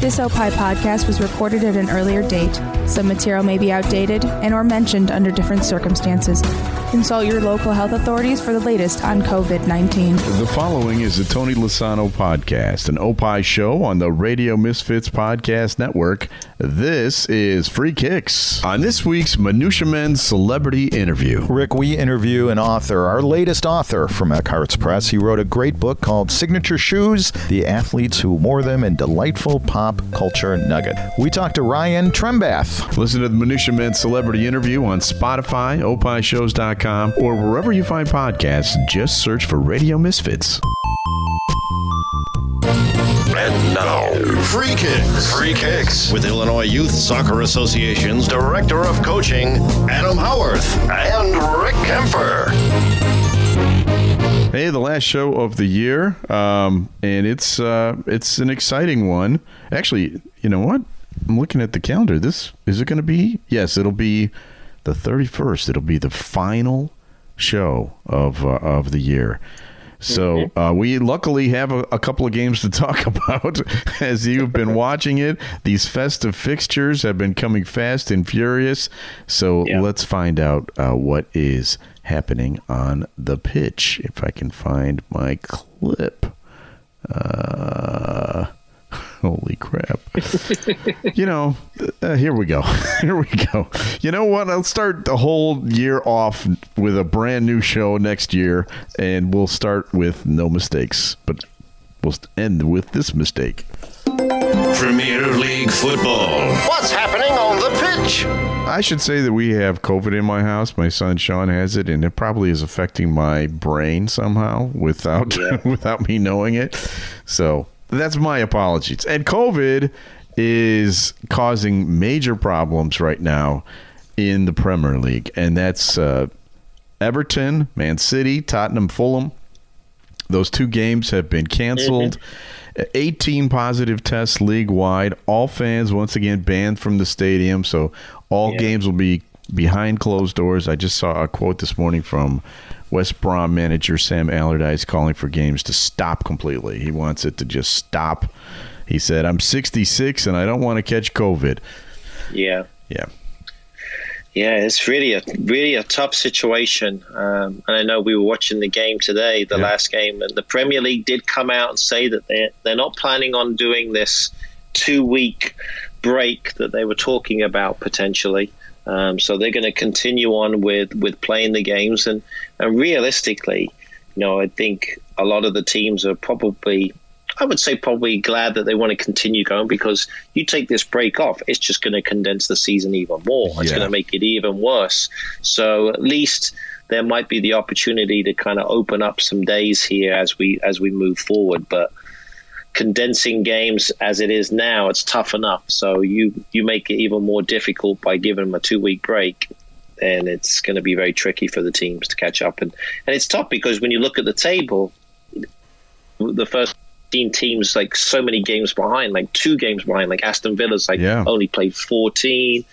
This Opie podcast was recorded at an earlier date. Some material may be outdated and or mentioned under different circumstances. Consult your local health authorities for the latest on COVID-19. The following is the Tony Lasano podcast, an Opie show on the Radio Misfits Podcast Network. This is Free Kicks. On this week's Minutia Men Celebrity Interview. Rick, we interview an author, our latest author from Eckhartz Press. He wrote a great book called Signature Shoes The Athletes Who Wore Them and Delightful Pop Culture Nugget. We talked to Ryan Trembath. Listen to the Minutia Men Celebrity Interview on Spotify, opishows.com, or wherever you find podcasts. Just search for Radio Misfits. And now, Free Kicks. Free Kicks with Illinois Youth Soccer Association's Director of Coaching, Adam Howarth, and Rick Kaempfer. Hey, the last show of the year, um, and it's uh, it's an exciting one. Actually, you know what? I'm looking at the calendar. This is it going to be? Yes, it'll be the 31st. It'll be the final show of uh, of the year. So uh, we luckily have a, a couple of games to talk about as you've been watching it. These festive fixtures have been coming fast and furious. So Yeah. let's find out uh, what is happening on the pitch. If I can find my clip. Uh, holy crap. you know, uh, here we go. here we go. You know what? I'll start the whole year off with a brand new show next year, and we'll start with no mistakes, but we'll end with this mistake. Premier League football. What's happening on the pitch? I should say that we have COVID in my house. My son Sean has it, and it probably is affecting my brain somehow without without me knowing it. So that's my apologies. And COVID is causing major problems right now in the Premier League, and that's uh, Everton, Man City, Tottenham, Fulham. Those two games have been canceled. 18 positive tests league wide. All fans once again banned from the stadium. So all games will be behind closed doors. I just saw a quote this morning from West Brom manager Sam Allardyce calling for games to stop completely. He wants it to just stop. He said, "I'm 66 and I don't want to catch COVID." Yeah, Yeah. yeah, it's really a really a tough situation. Um, and I know we were watching the game today, the Yeah. last game, and the Premier League did come out and say that they they're not planning on doing this two week break that they were talking about potentially. Um, so they're going to continue on with with playing the games, and and realistically, you know, I think a lot of the teams are probably. I would say probably glad that they want to continue going because you take this break off, it's just going to condense the season even more. It's Yeah. going to make it even worse. So at least there might be the opportunity to kind of open up some days here as we as we move forward. But condensing games as it is now, it's tough enough. So you you make it even more difficult by giving them a two week break. And it's going to be very tricky for the teams to catch up, and and it's tough because when you look at the table, the first 15 teams like so many games behind, like two games behind. Like Aston Villa's like Yeah. only played 14.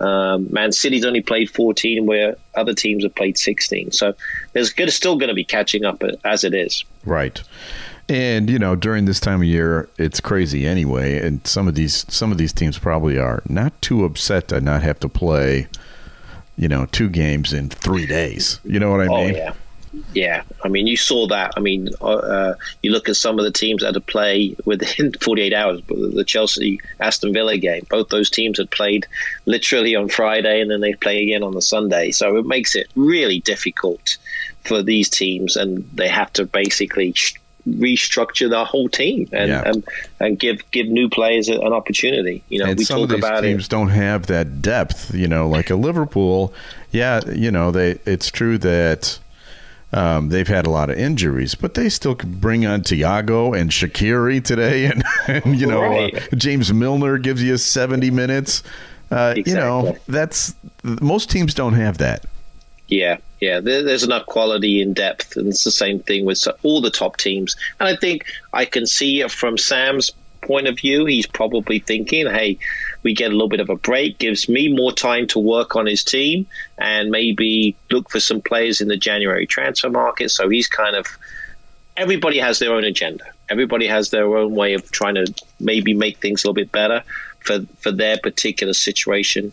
Um, Man City's only played 14, where other teams have played 16. So there's good, still going to be catching up as it is. Right. And you know, during this time of year, it's crazy anyway. And some of these some of these teams probably are not too upset to not have to play, you know, two games in three days. You know what I Oh mean? yeah, yeah. I mean, you saw that. I mean, uh, uh, you look at some of the teams that had to play within 48 hours. The Chelsea Aston Villa game. Both those teams had played literally on Friday, and then they play again on the Sunday. So it makes it really difficult for these teams, and they have to basically. Restructure the whole team and, Yeah. and and give give new players an opportunity you know and we some talk of these about it teams don't have that depth, you know, like a Liverpool. Yeah, you know, they it's true that um, they've had a lot of injuries, but they still could bring on Thiago and Shaqiri today, and, and you know, Right. uh, James Milner gives you seventy minutes. Uh, You know, that's most teams don't have that. Yeah, yeah. There, there's enough quality in depth, and it's the same thing with all the top teams. And I think I can see it from Sam's point of view. He's probably thinking, "Hey, we get a little bit of a break, gives me more time to work on his team, and maybe look for some players in the January transfer market." So he's kind of everybody has their own agenda. Everybody has their own way of trying to maybe make things a little bit better for for their particular situation,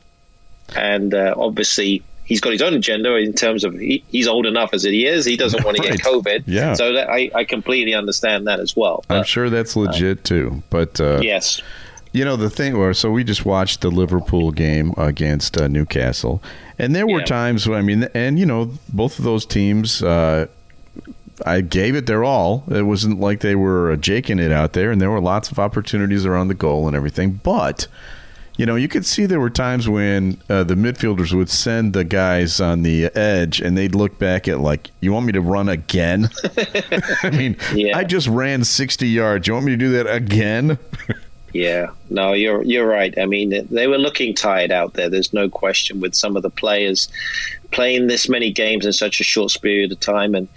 and uh, obviously he's got his own agenda in terms of he, he's old enough as he is. He doesn't want to get COVID. Yeah. So that, I, I completely understand that as well. I'm sure that's legit too. But uh, yes. You know the thing, or so we just watched the Liverpool game against uh, Newcastle, and there were Yeah. times. I mean, and you know, both of those teams, uh, I gave it their all. It wasn't like they were uh, jaking it out there, and there were lots of opportunities around the goal and everything. But you know, you could see there were times when uh, the midfielders would send the guys on the edge, and they'd look back at like, "You want me to run again?" I mean, Yeah. I just ran sixty yards. You want me to do that again? Yeah, no, you're you're right. I mean, they were looking tired out there. There's no question with some of the players playing this many games in such a short period of time. And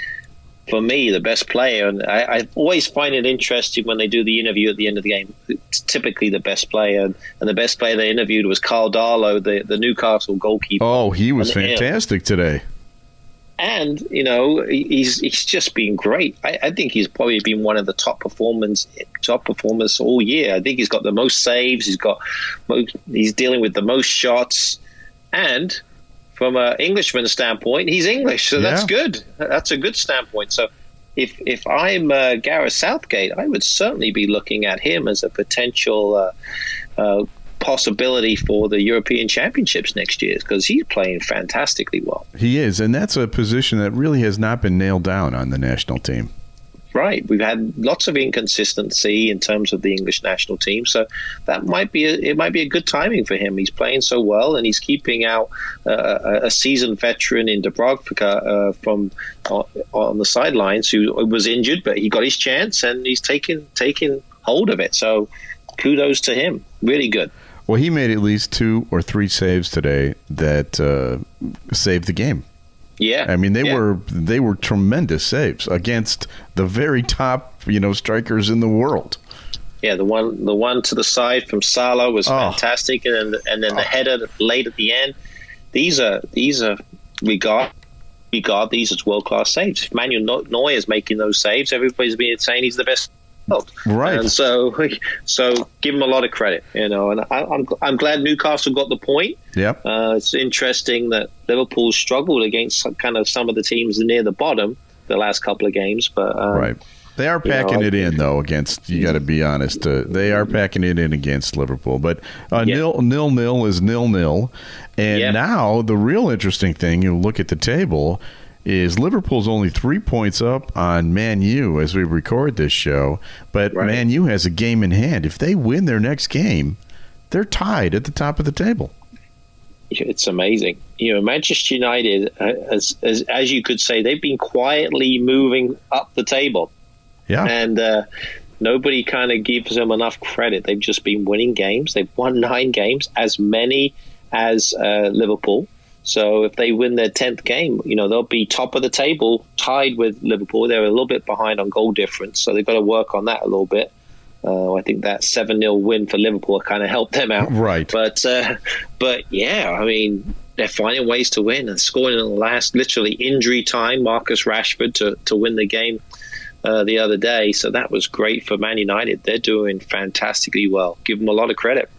for me, the best player, and I, I always find it interesting when they do the interview at the end of the game. It's typically the best player, and the best player they interviewed was Karl Darlow, the the Newcastle goalkeeper. Oh, he was And, fantastic today. and you know he's he's just been great. I, I think he's probably been one of the top performers top performers all year. I think he's got the most saves. He's got most, he's dealing with the most shots, and from an Englishman standpoint, he's English, so that's Yeah. good. That's a good standpoint. So. If, if I'm uh, Gareth Southgate, I would certainly be looking at him as a potential uh, uh, possibility for the European Championships next year because he's playing fantastically well. He is, and that's a position that really has not been nailed down on the national team. Right, we've had lots of inconsistency in terms of the English national team, so that might be a, it might be a good timing for him. He's playing so well, and he's keeping out uh, a- seasoned veteran in Dubravka uh, from uh, on the sidelines who was injured, but he got his chance and he's taken taken hold of it. So kudos to him, really good. Well, he made at least two or three saves today that uh, saved the game. Yeah, I mean, they Yeah. were they were tremendous saves against the very top, you know, strikers in the world. Yeah, the one the one to the side from Salah was Oh. fantastic, and then and then the oh. header late at the end. These are these are we regard regard these as world class saves. If Manuel Neu- Neuer is making those saves, everybody's been saying he's the best. World. Right. and so so give him a lot of credit, you know. And I, I'm I'm glad Newcastle got the point. Yep. Uh, it's interesting that Liverpool struggled against some- kind of some of the teams near the bottom the last couple of games, but um, Right. They are you know, packing it in though against. You got to be honest. Uh, they are packing it in against Liverpool, but uh, Yeah. nil nil nil is nil nil, and Yeah. now the real interesting thing. You look at the table. Is Liverpool's only three points up on Man U as we record this show, but Right. Man U has a game in hand. If they win their next game, they're tied at the top of the table. it's amazing. You know, Manchester United, uh, as, as as you could say, they've been quietly moving up the table, Yeah, and uh, nobody kind of gives them enough credit. They've just been winning games. They've won nine games, as many as uh, Liverpool. So if they win their tenth game, you know they'll be top of the table, tied with Liverpool. They're a little bit behind on goal difference, so they've got to work on that a little bit. Uh, I think that seven 0 win for Liverpool kind of helped them out. Right. But uh, but yeah, I mean they're finding ways to win and scoring in the last literally injury time. Marcus Rashford to to win the game uh, the other day, so that was great for Man United. They're doing fantastically well. Give them a lot of credit.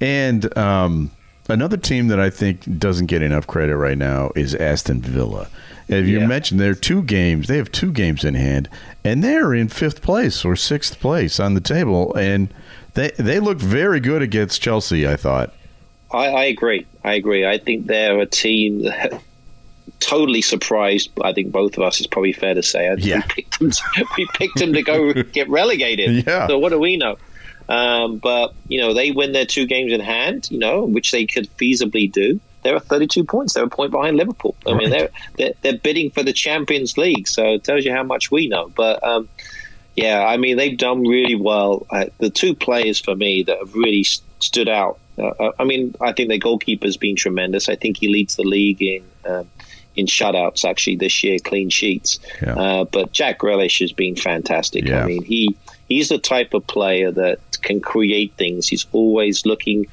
And um, another team that I think doesn't get enough credit right now is Aston Villa. As you Yeah. mentioned, they're two games. They have two games in hand, and they're in fifth place or sixth place on the table. And they they looked very good against Chelsea. I thought. I, I agree. I agree. I think they're a team that totally surprised. I think both of us is probably fair to say. I Yeah. we picked them. To, we picked them to go get relegated. Yeah. So what do we know? Um, but you know they win their two games in hand. You know which they could feasibly do. They're at 32 points. They're a point behind Liverpool. I mean, they're, they're they're bidding for the Champions League. So it tells you how much we know. But um, yeah, I mean, they've done really well. Uh, the two players for me that have really st- stood out. Uh, I mean, I think their goalkeeper's been tremendous. I think he leads the league in um, in shutouts actually this year, clean sheets. Yeah. Uh, but Jack Grealish has been fantastic. Yeah. I mean, he he's the type of player that can create things. He's always looking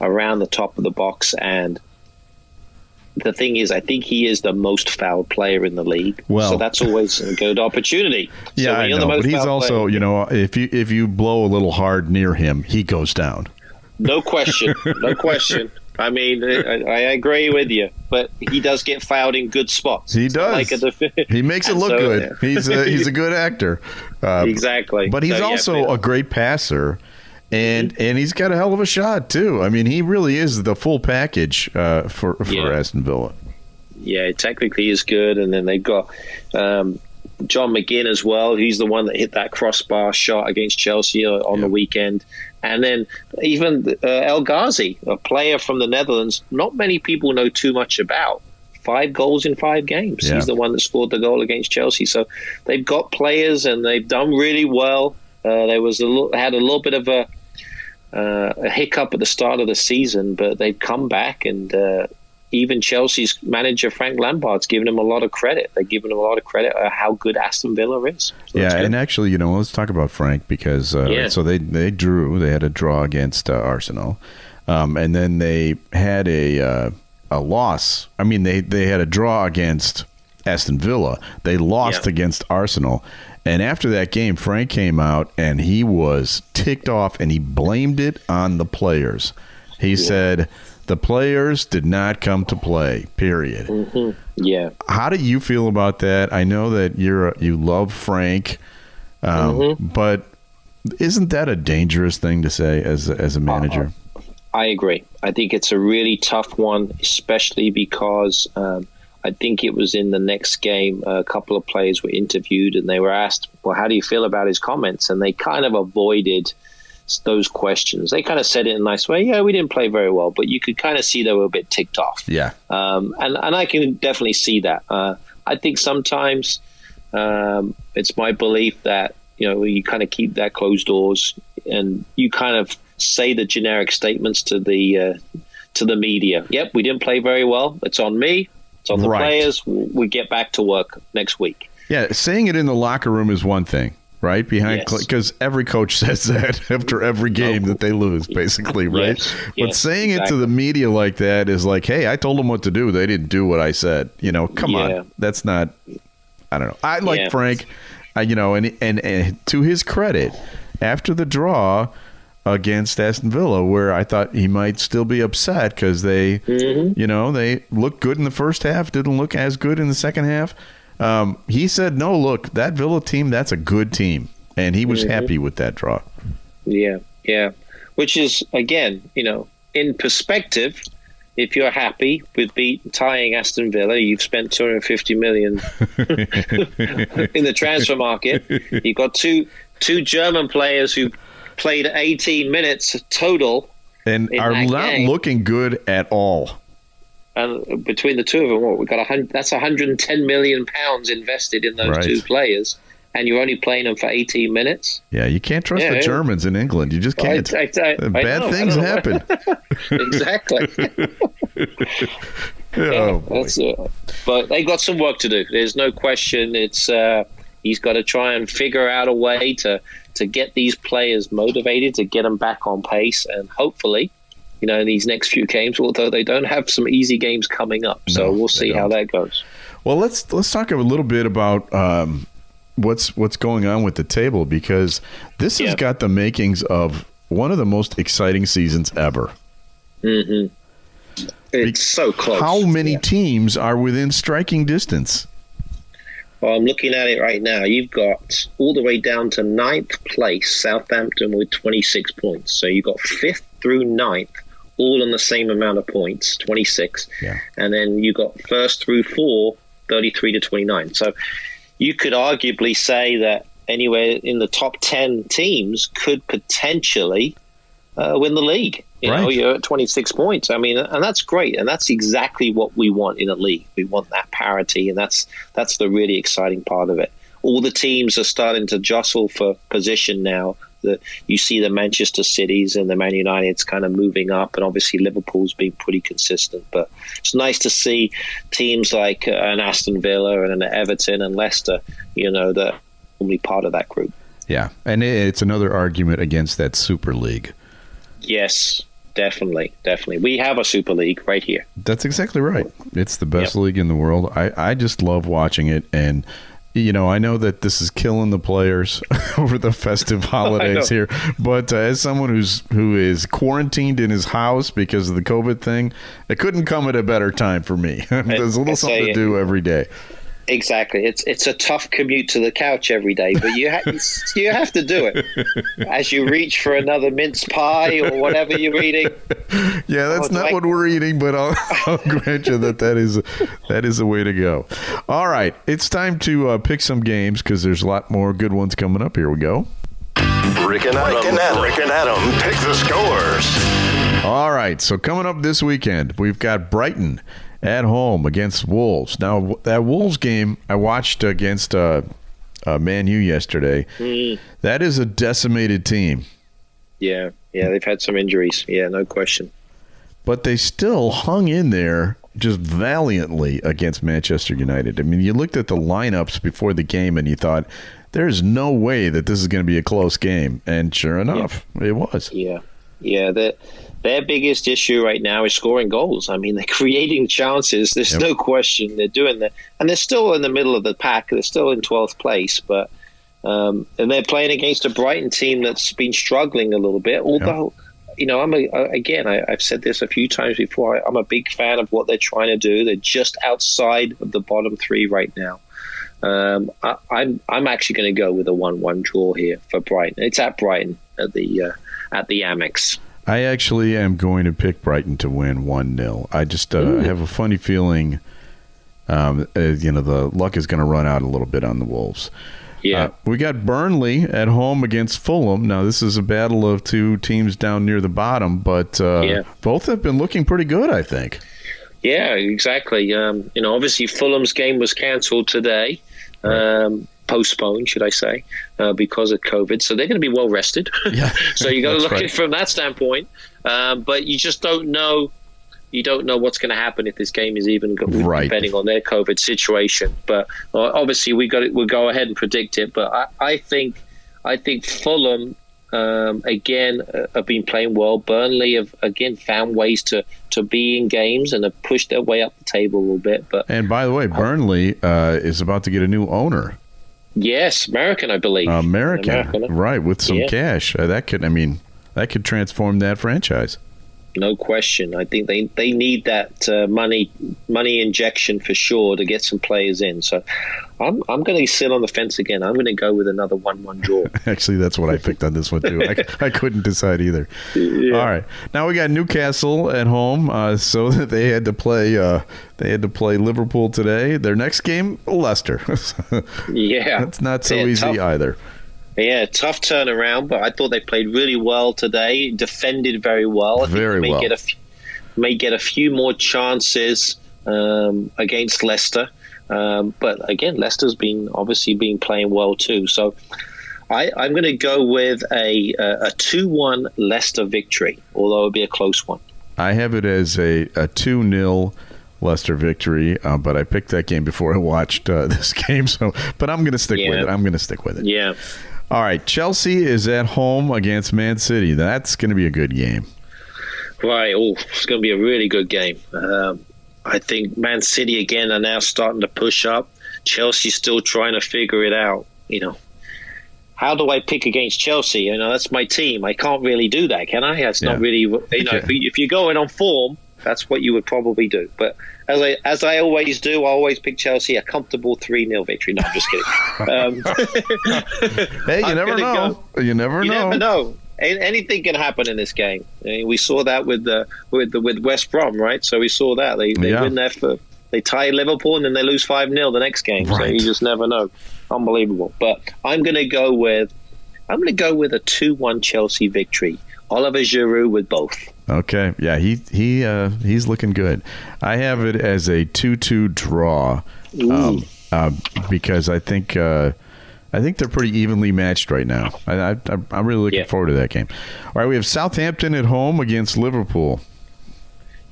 around the top of the box and the thing is, I think he is the most fouled player in the league. Well- so that's always a good opportunity. Yeah, so I know, the most but he's also, player- you know, if you if you blow a little hard near him, he goes down. No question. No question. I mean, I, I agree with you, but he does get fouled in good spots. He does. Like def- He makes it look so, good. yeah. He's a, he's a good actor. Uh, exactly. But he's So, yeah, also but- a great passer, and and he's got a hell of a shot too. I mean, he really is the full package uh, for for Yeah. Aston Villa. yeah, technically is good. And then they've got um, John McGinn as well. He's the one that hit that crossbar shot against Chelsea on the weekend. And then even uh, El Ghazi, a player from the Netherlands, not many people know too much about. Five goals in five games. Yeah. He's the one that scored the goal against Chelsea. So they've got players and they've done really well. Uh, there was a little, had a little bit of a uh, a hiccup at the start of the season, but they've come back and uh, even Chelsea's manager Frank Lampard's given him a lot of credit. They've given him a lot of credit uh, how good Aston Villa is. So yeah, and actually, you know, let's talk about Frank because uh, Yeah. so they they drew. They had a draw against uh, Arsenal, um, and then they had a uh, a loss. I mean, they they had a draw against Aston Villa. They lost Yeah. against Arsenal. And after that game, Frank came out and he was ticked off and he blamed it on the players. He said the players did not come to play. Period. yeah. How do you feel about that? I know that you're you love Frank, um, Mm-hmm. but isn't that a dangerous thing to say as as a manager? I agree. I think it's a really tough one, especially because um, I think it was in the next game. A couple of players were interviewed and they were asked, "Well, how do you feel about his comments?" And they kind of avoided those questions. They kind of said it in a nice way. Yeah, we didn't play very well, but you could kind of see they were a bit ticked off. yeah, um, and and I can definitely see that. Uh, I think sometimes um, it's my belief that you know you kind of keep that closed doors and you kind of say the generic statements to the uh, to the media. Yep, we didn't play very well. It's on me. It's on the Right. players. We get back to work next week. yeah. Saying it in the locker room is one thing, right? Behind Yes. because every coach says that after every game that they lose, basically, right? Yes, but yes, saying it to the media like that is like, hey, I told them what to do. They didn't do what I said. You know, come Yeah. on, that's not. I don't know. I like Yeah. Frank, uh, you know, and, and and to his credit, after the draw against Aston Villa, where I thought he might still be upset because they, Mm-hmm. you know, they looked good in the first half, didn't look as good in the second half. Um, he said, "No, look, that Villa team, that's a good team," and he Mm-hmm. was happy with that draw. Yeah, yeah. Which is again, you know, in perspective, if you're happy with beat tying Aston Villa, you've spent 250 million in the transfer market. You've got two two German players who played 18 minutes total, and are not game. looking good at all. and between the two of them, what we got a hundred. That's 110 million pounds invested in those Right. two players, and you're only playing them for 18 minutes. Yeah, you can't trust Yeah, the. Germans in England. You just can't. I- I- I- Bad know, things happen. exactly. oh. That's, uh, but they got some work to do. There's no question. It's uh, he's got to try and figure out a way to to get these players motivated, to get them back on pace, and hopefully, you know, in these next few games, although they don't have some easy games coming up, so No, we'll see how that goes. Well, let's let's talk a little bit about um, what's what's going on with the table because this has got the makings of one of the most exciting seasons ever. It's so close. How many Yeah. teams are within striking distance? Well, I'm looking at it right now. You've got all the way down to ninth place, Southampton with 26 points. So you've got fifth through ninth, all on the same amount of points, 26. Yeah. And then you got first through four, 33 to 29. So you could arguably say that anywhere in the top 10 teams could potentially uh, win the league. You know, Right. you're at 26 points. I mean, and that's great, and that's exactly what we want in a league. We want that parity, and that's that's the really exciting part of it. All the teams are starting to jostle for position now. The, you see the Manchester Cities and the Man United's kind of moving up, and obviously Liverpool's been pretty consistent. But it's nice to see teams like uh, an Aston Villa and an Everton and Leicester, you know, that only part of that group. Yeah, and it's another argument against that Super League. Yes, definitely, definitely. We have a Super League right here. That's exactly right. It's the best yep. league in the world. I, I just love watching it. And, you know, I know that this is killing the players over the festive holidays here, but uh, as someone who's who is quarantined in his house because of the COVID thing, it couldn't come at a better time for me. There's a little something to do every day. Exactly. It's it's a tough commute to the couch every day, but you ha- you have to do it as you reach for another mince pie or whatever you're eating. Yeah, that's oh, not like- what we're eating, but I'll, I'll grant you that that is that is the way to go. All right, it's time to uh, pick some games because there's a lot more good ones coming up. Here we go. Rick and Adam. Rick and Adam, Rick and Adam pick the scores. All right, so coming up this weekend, we've got Brighton at home against Wolves. Now that Wolves game I watched against uh, uh, Man U yesterday. Mm. That is a decimated team. Yeah, yeah, they've had some injuries. Yeah, no question. But they still hung in there just valiantly against Manchester United. I mean, you looked at the lineups before the game and you thought, there's no way that this is going to be a close game. And sure enough, yeah. it was. Yeah. Yeah. That their biggest issue right now is scoring goals. I mean, they're creating chances. There's yep. no question they're doing that, and they're still in the middle of the pack. They're still in twelfth place, but um, and they're playing against a Brighton team that's been struggling a little bit. Although, yep. you know, I'm a, again, I, have said this a few times before. I, I'm a big fan of what they're trying to do. They're just outside of the bottom three right now. Um, I, am I'm, I'm actually going to go with a one-one draw here for Brighton. It's at Brighton at the uh, at the Amex. I actually am going to pick Brighton to win 1 0. I just uh, have a funny feeling, um, uh, you know, the luck is going to run out a little bit on the Wolves. Yeah. Uh, we got Burnley at home against Fulham. Now, this is a battle of two teams down near the bottom, but uh, yeah. both have been looking pretty good, I think. Yeah, exactly. Um, you know, obviously, Fulham's game was cancelled today. Right. Um, postponed, should I say, uh, because of COVID. So they're going to be well rested. Yeah. so you got to look right. at it from that standpoint. Um, but you just don't know. You don't know what's going to happen if this game is even right. depending on their COVID situation. But uh, obviously, we got it. We'll go ahead and predict it. But I, I think, I think Fulham um, again uh, have been playing well. Burnley have again found ways to to be in games and have pushed their way up the table a little bit. But and by the way, Burnley uh, is about to get a new owner. Yes, American, I believe. American, American. right? With some yeah. cash, uh, that could. I mean, that could transform that franchise no question. I think they, they need that uh, money money injection for sure to get some players in. So I'm I'm going to sit on the fence again. I'm going to go with another one one draw. Actually, that's what I picked on this one too. I, I couldn't decide either. Yeah. All right, now we got Newcastle at home, uh, so they had to play uh, they had to play Liverpool today. Their next game, Leicester. yeah, that's not so easy tough. either. Yeah, tough turnaround, but I thought they played really well today. Defended very well. I very may well. Get a few, may get a few more chances um, against Leicester, um, but again, Leicester's been obviously been playing well too. So I, am going to go with a a two-one Leicester victory, although it'll be a close one. I have it as a a two 0 Leicester victory, uh, but I picked that game before I watched uh, this game. So, but I'm going to stick yeah. with it. I'm going to stick with it. Yeah. All right, Chelsea is at home against Man City. That's going to be a good game. Right. Oh, it's going to be a really good game. Um, I think Man City again are now starting to push up. Chelsea's still trying to figure it out. You know, how do I pick against Chelsea? You know, that's my team. I can't really do that, can I? It's yeah. not really. You know, if, if you're going on form, that's what you would probably do. But as I as I always do, I always pick Chelsea a comfortable three 0 victory. No, I'm just kidding. Um, hey, you never know. Go, you never you know. Never know. Anything can happen in this game. I mean, we saw that with the with the, with West Brom, right? So we saw that they they yeah. win there for they tie Liverpool and then they lose five 0 the next game. Right. So you just never know. Unbelievable. But I'm going to go with I'm going to go with a two one Chelsea victory. Olivier Giroud with both. Okay, yeah, he he uh, he's looking good. I have it as a two-two draw um, uh, because I think uh, I think they're pretty evenly matched right now. I, I, am really looking yeah. forward to that game. All right, we have Southampton at home against Liverpool.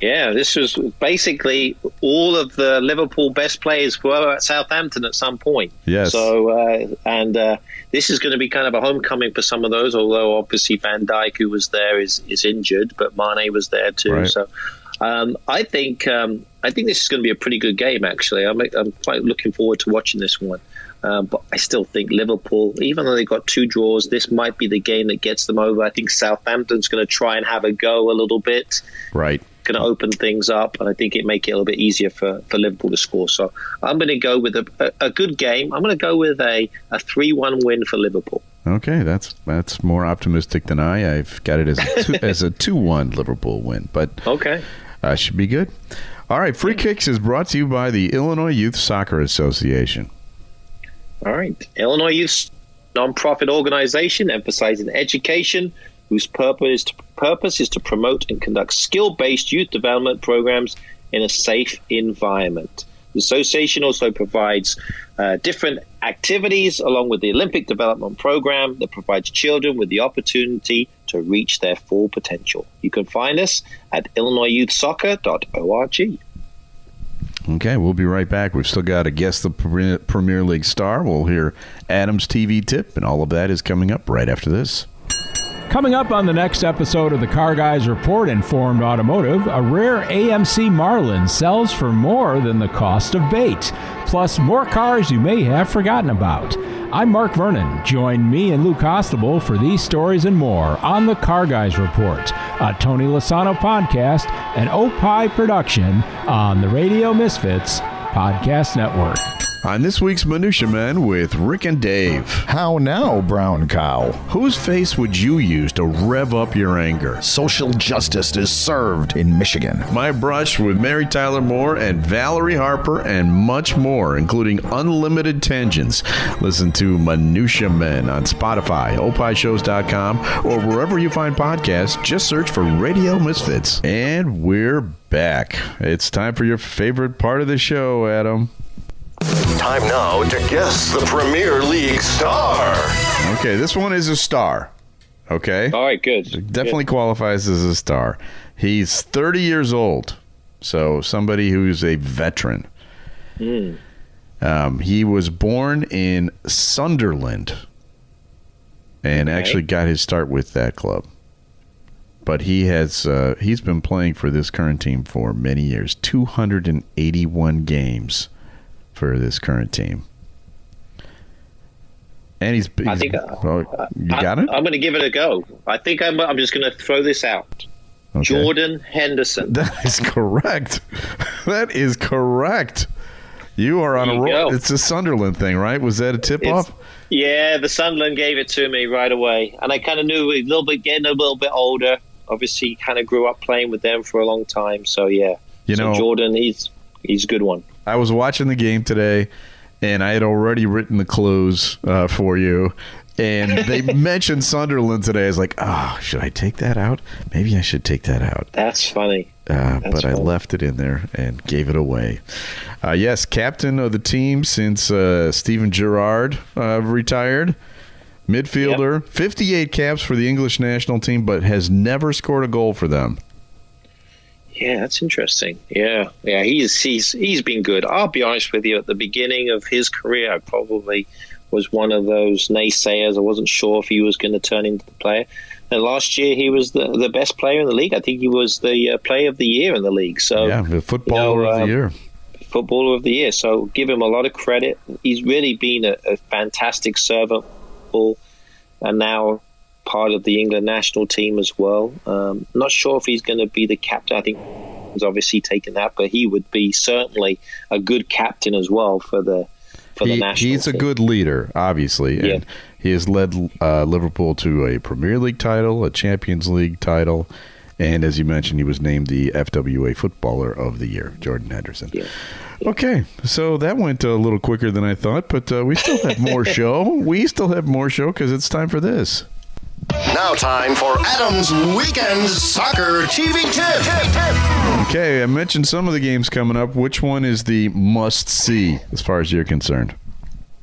Yeah, this was basically all of the Liverpool best players were at Southampton at some point. Yes. So, uh, and uh, this is going to be kind of a homecoming for some of those. Although obviously Van Dijk, who was there, is is injured, but Mane was there too. Right. So, um, I think um, I think this is going to be a pretty good game. Actually, I'm I'm quite looking forward to watching this one. Um, but I still think Liverpool, even though they got two draws, this might be the game that gets them over. I think Southampton's going to try and have a go a little bit Right. Going to open things up, and I think it make it a little bit easier for, for Liverpool to score. So I'm going to go with a, a, a good game. I'm going to go with a, a 3 1 win for Liverpool. Okay, that's that's more optimistic than I. I've got it as a two, as a two one Liverpool win, but Okay. uh, should be good. All right, free kicks is brought to you by the Illinois Youth Soccer Association. All right. Illinois Youth nonprofit organization emphasizing education, whose purpose is to, purpose is to promote and conduct skill based youth development programs in a safe environment. The association also provides uh, different activities along with the Olympic Development Program that provides children with the opportunity to reach their full potential. You can find us at illinoisyouthsoccer.org. Okay, we'll be right back. We've still got to guess the Premier Premier League star. We'll hear Adam's TV tip, and all of that is coming up right after this. Coming up on the next episode of the Car Guys Report Informed Automotive, a rare AMC Marlin sells for more than the cost of bait, plus more cars you may have forgotten about. I'm Mark Vernon. Join me and Lou Costable for these stories and more on the Car Guys Report, a Tony Lasano podcast and Opie production on the Radio Misfits Podcast Network. On this week's Minutia Men with Rick and Dave, How now, brown cow? whose face would you use to rev up your anger? Social justice is served in Michigan. My brush with Mary Tyler Moore and Valerie Harper and much more, including unlimited tangents. Listen to Minutia Men on Spotify, opishows.com, or wherever you find podcasts. Just search for Radio Misfits. And we're back. It's time for your favorite part of the show, Adam. Time now to guess the Premier League star. Okay, this one is a star. Okay? All right, good. definitely qualifies as a star. He's 30 years old, so somebody who's a veteran. Um, he was born in Sunderland and Okay. actually got his start with that club. But he has uh, he's been playing for this current team for many years. 281 games for this current team. And he's, I think, uh, oh, you got it. I, am going to give it a go. I think I'm, I'm just going to throw this out. Okay. Jordan Henderson. That is correct. That is correct. You are on There a roll. It's a Sunderland thing, right? Was that a tip It's- off? Yeah, the Sunderland gave it to me right away, and I kind of knew a little bit getting a little bit older. Obviously, kind of grew up playing with them for a long time, so yeah. You so know- Jordan, he's he's a good one. I was watching the game today, and I had already written the clues uh, for you. And they mentioned Sunderland today. I was like, oh, should I take that out? Maybe I should take that out. That's funny. Uh, That's but I left it in there and gave it away. Uh, yes, captain of the team since uh, Steven Gerrard uh, retired. Midfielder, 58 caps for the English national team, but has never scored a goal for them. Yeah, that's interesting. Yeah, yeah, he's he's he's been good. I'll be honest with you. At the beginning of his career, I probably was one of those naysayers. I wasn't sure if he was going to turn into the player. And last year, he was the the best player in the league. I think he was the uh, player of the year in the league. So yeah, the footballer you know, of the um, year. footballer of the year. So give him a lot of credit. He's really been a, a fantastic servant, and now part of the England national team as well. Um, not sure if he's going to be the captain. I think he's obviously taken that, but he would be certainly a good captain as well for the for the national. he's a good leader, obviously, Yeah. and he has led uh, Liverpool to a Premier League title, a Champions League title, and as you mentioned, he was named the FWA Footballer of the Year, Jordan Henderson. Yeah. Okay, so that went a little quicker than I thought, but uh, we still have more show. We still have more show because it's time for this. Now, time for Adam's Weekend Soccer TV Tip. Okay, I mentioned some of the games coming up. Which one is the must see as far as you're concerned?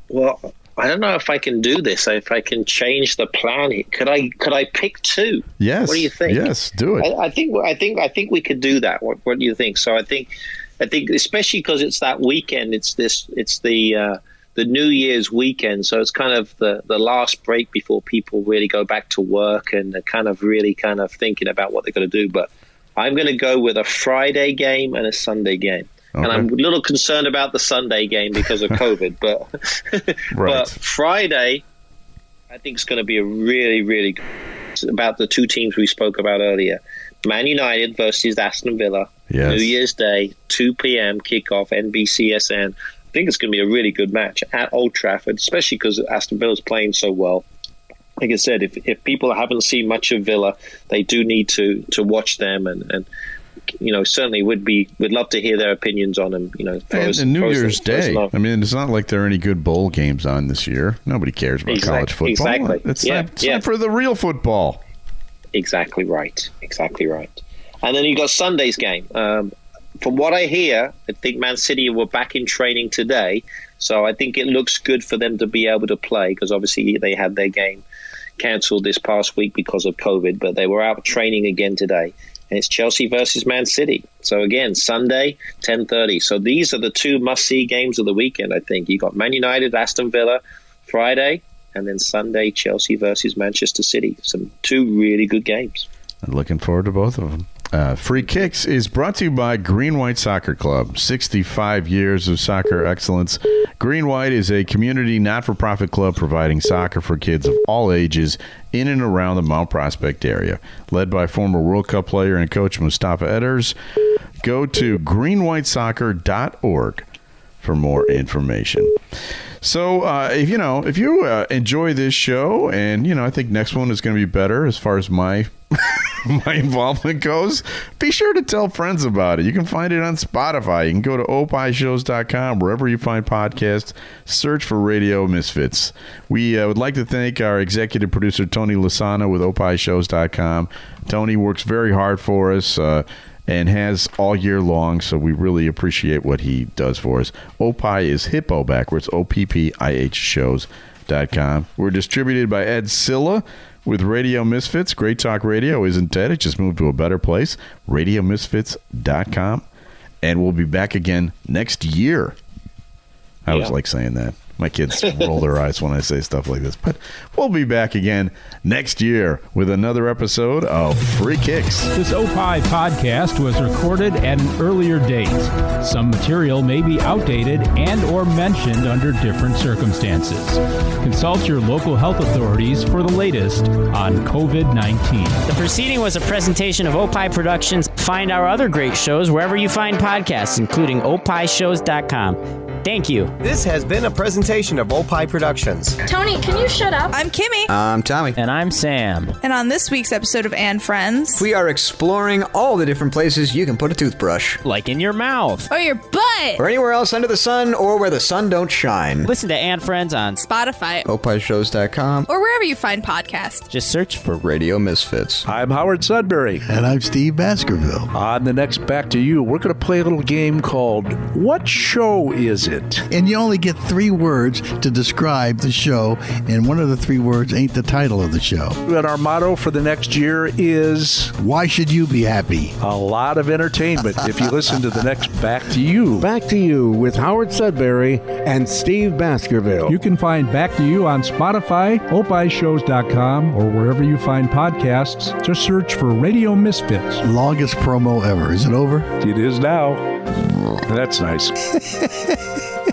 Well, I don't know if I can do this. If I can change the plan, could I? Could I pick two? Yes. What do you think? Yes, do it. I, I think. I think. I think we could do that. What, what do you think? So I think. I think, especially because it's that weekend. It's this. It's the. Uh, the New Year's weekend, so it's kind of the, the last break before people really go back to work and they're kind of really kind of thinking about what they're going to do. But I'm going to go with a Friday game and a Sunday game. Okay. And I'm a little concerned about the Sunday game because of COVID, but right. but Friday, I think it's going to be a really really good, about the two teams we spoke about earlier. Man United versus Aston Villa. Yes. New Year's Day, 2 p.m. kickoff, NBCSN think it's going to be a really good match at Old Trafford, especially because Aston Villa's playing so well. Like I said, if, if people haven't seen much of Villa, they do need to to watch them and, and you know certainly would be would love to hear their opinions on them. You know, and, and New Year's Day. I mean, it's not like there are any good bowl games on this year. Nobody cares about exactly, college football. Exactly. It's, yeah, time, it's yeah. time for the real football. Exactly right. Exactly right. And then you've got Sunday's game. Um, from what I hear, I think Man City were back in training today, so I think it looks good for them to be able to play because obviously they had their game cancelled this past week because of COVID, but they were out training again today. And it's Chelsea versus Man City. So again, Sunday, ten thirty. So these are the two must-see games of the weekend. I think you got Man United, Aston Villa, Friday, and then Sunday, Chelsea versus Manchester City. Some two really good games. I'm looking forward to both of them. Uh, Free Kicks is brought to you by Green White Soccer Club. 65 years of soccer excellence. Green White is a community not for profit club providing soccer for kids of all ages in and around the Mount Prospect area. Led by former World Cup player and coach Mustafa Edders. Go to greenwhitesoccer.org for more information. So, uh, if you know, if you uh, enjoy this show, and you know, I think next one is going to be better as far as my my involvement goes, be sure to tell friends about it. You can find it on Spotify. You can go to opishows.com, wherever you find podcasts, search for Radio Misfits. We uh, would like to thank our executive producer, Tony Lasana, with opishows.com. Tony works very hard for us. Uh, and has all year long. So we really appreciate what he does for us. Opie is hippo backwards, O P P I H shows.com. We're distributed by Ed Silla with Radio Misfits. Great Talk Radio isn't dead, it just moved to a better place. RadioMisfits.com. And we'll be back again next year. I yeah. always like saying that. My kids roll their eyes when I say stuff like this. But we'll be back again next year with another episode of Free Kicks. This OPI podcast was recorded at an earlier date. Some material may be outdated and or mentioned under different circumstances. Consult your local health authorities for the latest on COVID-19. The proceeding was a presentation of OPI Productions. Find our other great shows wherever you find podcasts, including opishows.com. Thank you. This has been a presentation of Opie Productions. Tony, can you shut up? I'm Kimmy. I'm Tommy. And I'm Sam. And on this week's episode of And Friends, we are exploring all the different places you can put a toothbrush. Like in your mouth. Or your butt. Or anywhere else under the sun or where the sun don't shine. Listen to And Friends on Spotify, opishows.com, or wherever you find podcasts. Just search for Radio Misfits. I'm Howard Sudbury. And I'm Steve Baskerville. On the next Back to You, we're going to play a little game called What Show Is It? And you only get three words to describe the show, and one of the three words ain't the title of the show. And our motto for the next year is Why should you be happy? A lot of entertainment if you listen to the next Back to You. Back to You with Howard Sudbury and Steve Baskerville. You can find Back to You on Spotify, opishows.com, or wherever you find podcasts. Just search for Radio Misfits. Longest promo ever. Is it over? It is now. That's nice.